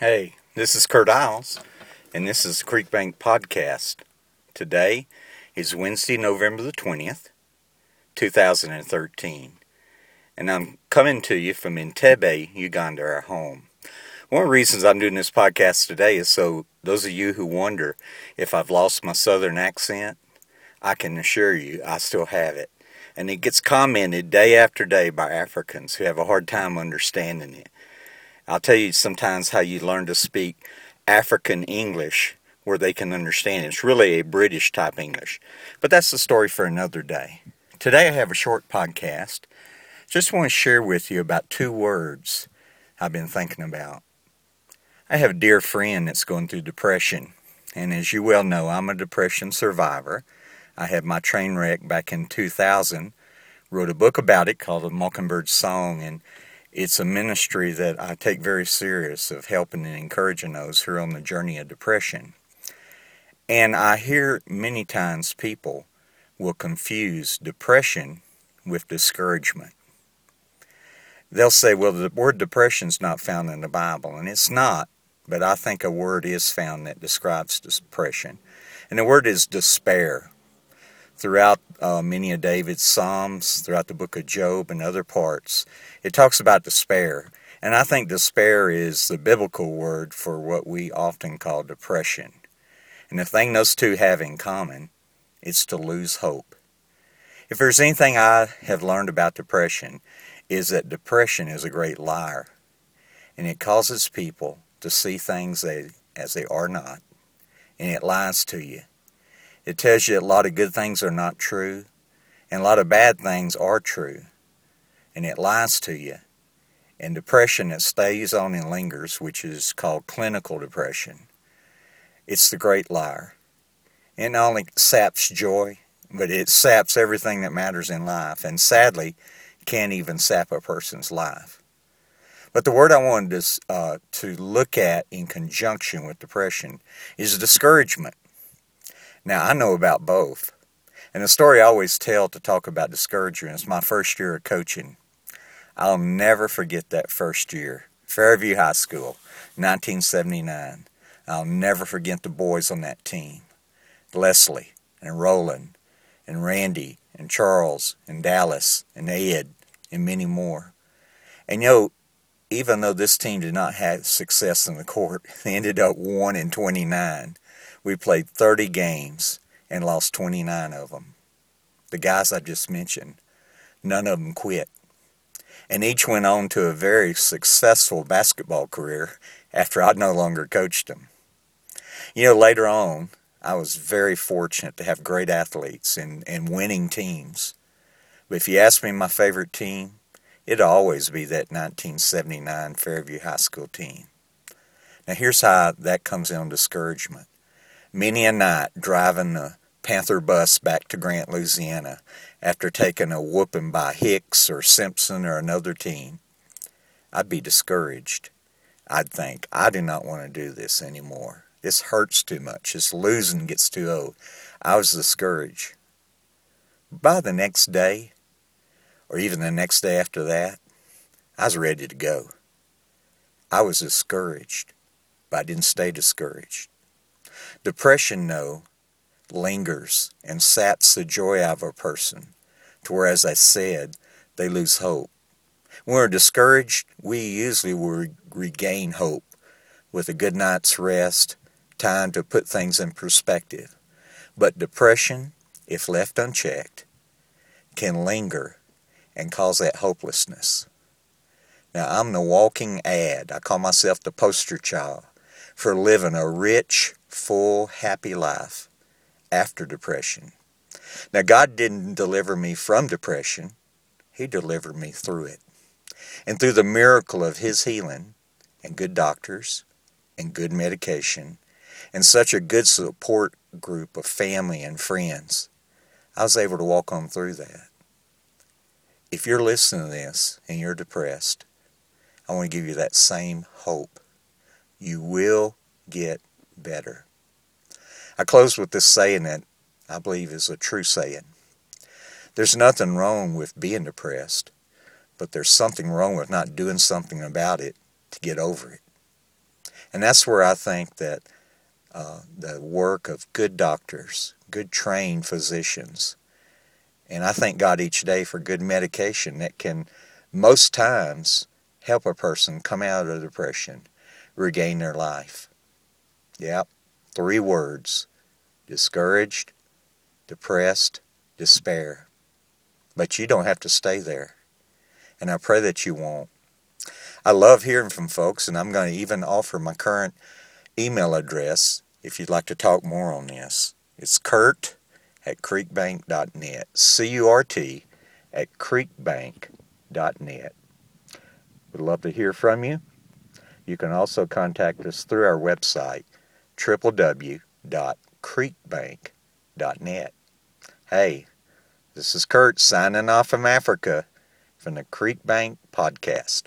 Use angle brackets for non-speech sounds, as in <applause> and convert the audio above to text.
Hey, this is Curt Iles, and this is Creek Bank Podcast. Today is Wednesday, November the 20th, 2013, and I'm coming to you from Entebbe, Uganda, our home. One of the reasons I'm doing this podcast today is so those of you who wonder if I've lost my southern accent, I can assure you I still have it. And it gets commented day after day by Africans who have a hard time understanding it. I'll tell you sometimes how you learn to speak African English where they can understand. It's really a British type English. But that's the story for another day. Today I have a short podcast. Just want to share with you about two words I've been thinking about. I have a dear friend that's going through depression. And as you well know, I'm a depression survivor. I had my train wreck back in 2000, wrote a book about it called The Mockingbird Song, and it's a ministry that I take very serious of helping and encouraging those who are on the journey of depression. And I hear many times people will confuse depression with discouragement. They'll say, well, the word depression is not found in the Bible, and it's not, but I think a word is found that describes depression. And the word is despair. Throughout uh, many of David's Psalms, throughout the book of Job and other parts, it talks about despair. And I think despair is the biblical word for what we often call depression. And the thing those two have in common, it's to lose hope. If there's anything I have learned about depression, is that depression is a great liar. And it causes people to see things they, as they are not. And it lies to you. It tells you a lot of good things are not true, and a lot of bad things are true. And it lies to you. And depression that stays on and lingers, which is called clinical depression, it's the great liar. It not only saps joy, but it saps everything that matters in life, and sadly, can't even sap a person's life. But the word I wanted to, uh, to look at in conjunction with depression is discouragement. Now, I know about both. And the story I always tell to talk about discouragement is my first year of coaching. I'll never forget that first year. Fairview High School, 1979. I'll never forget the boys on that team Leslie and Roland and Randy and Charles and Dallas and Ed and many more. And you know, even though this team did not have success in the court, <laughs> they ended up 1 in 29. We played 30 games and lost 29 of them. The guys I just mentioned, none of them quit. And each went on to a very successful basketball career after I no longer coached them. You know, later on, I was very fortunate to have great athletes and, and winning teams. But if you ask me my favorite team, it'd always be that 1979 Fairview High School team. Now, here's how that comes in on discouragement. Many a night driving the Panther bus back to Grant, Louisiana, after taking a whooping by Hicks or Simpson or another team, I'd be discouraged. I'd think, I do not want to do this anymore. This hurts too much. This losing gets too old. I was discouraged. By the next day, or even the next day after that, I was ready to go. I was discouraged, but I didn't stay discouraged. Depression, no, lingers and saps the joy out of a person, to where, as I said, they lose hope. When we're discouraged, we usually will regain hope with a good night's rest time to put things in perspective. But depression, if left unchecked, can linger and cause that hopelessness. Now, I'm the walking ad. I call myself the poster child for living a rich, full, happy life after depression. Now, God didn't deliver me from depression, He delivered me through it. And through the miracle of His healing and good doctors and good medication and such a good support group of family and friends. I was able to walk on through that. If you're listening to this and you're depressed, I want to give you that same hope. You will get better. I close with this saying that I believe is a true saying. There's nothing wrong with being depressed, but there's something wrong with not doing something about it to get over it. And that's where I think that uh, the work of good doctors, good trained physicians, and I thank God each day for good medication that can most times help a person come out of depression, regain their life. Yep, three words discouraged, depressed, despair. But you don't have to stay there. And I pray that you won't. I love hearing from folks, and I'm going to even offer my current email address if you'd like to talk more on this. It's Curt at creekbank.net. C U R T at creekbank.net. We'd love to hear from you. You can also contact us through our website, www.creekbank.net. Hey, this is Curt signing off from Africa from the Creek Bank Podcast.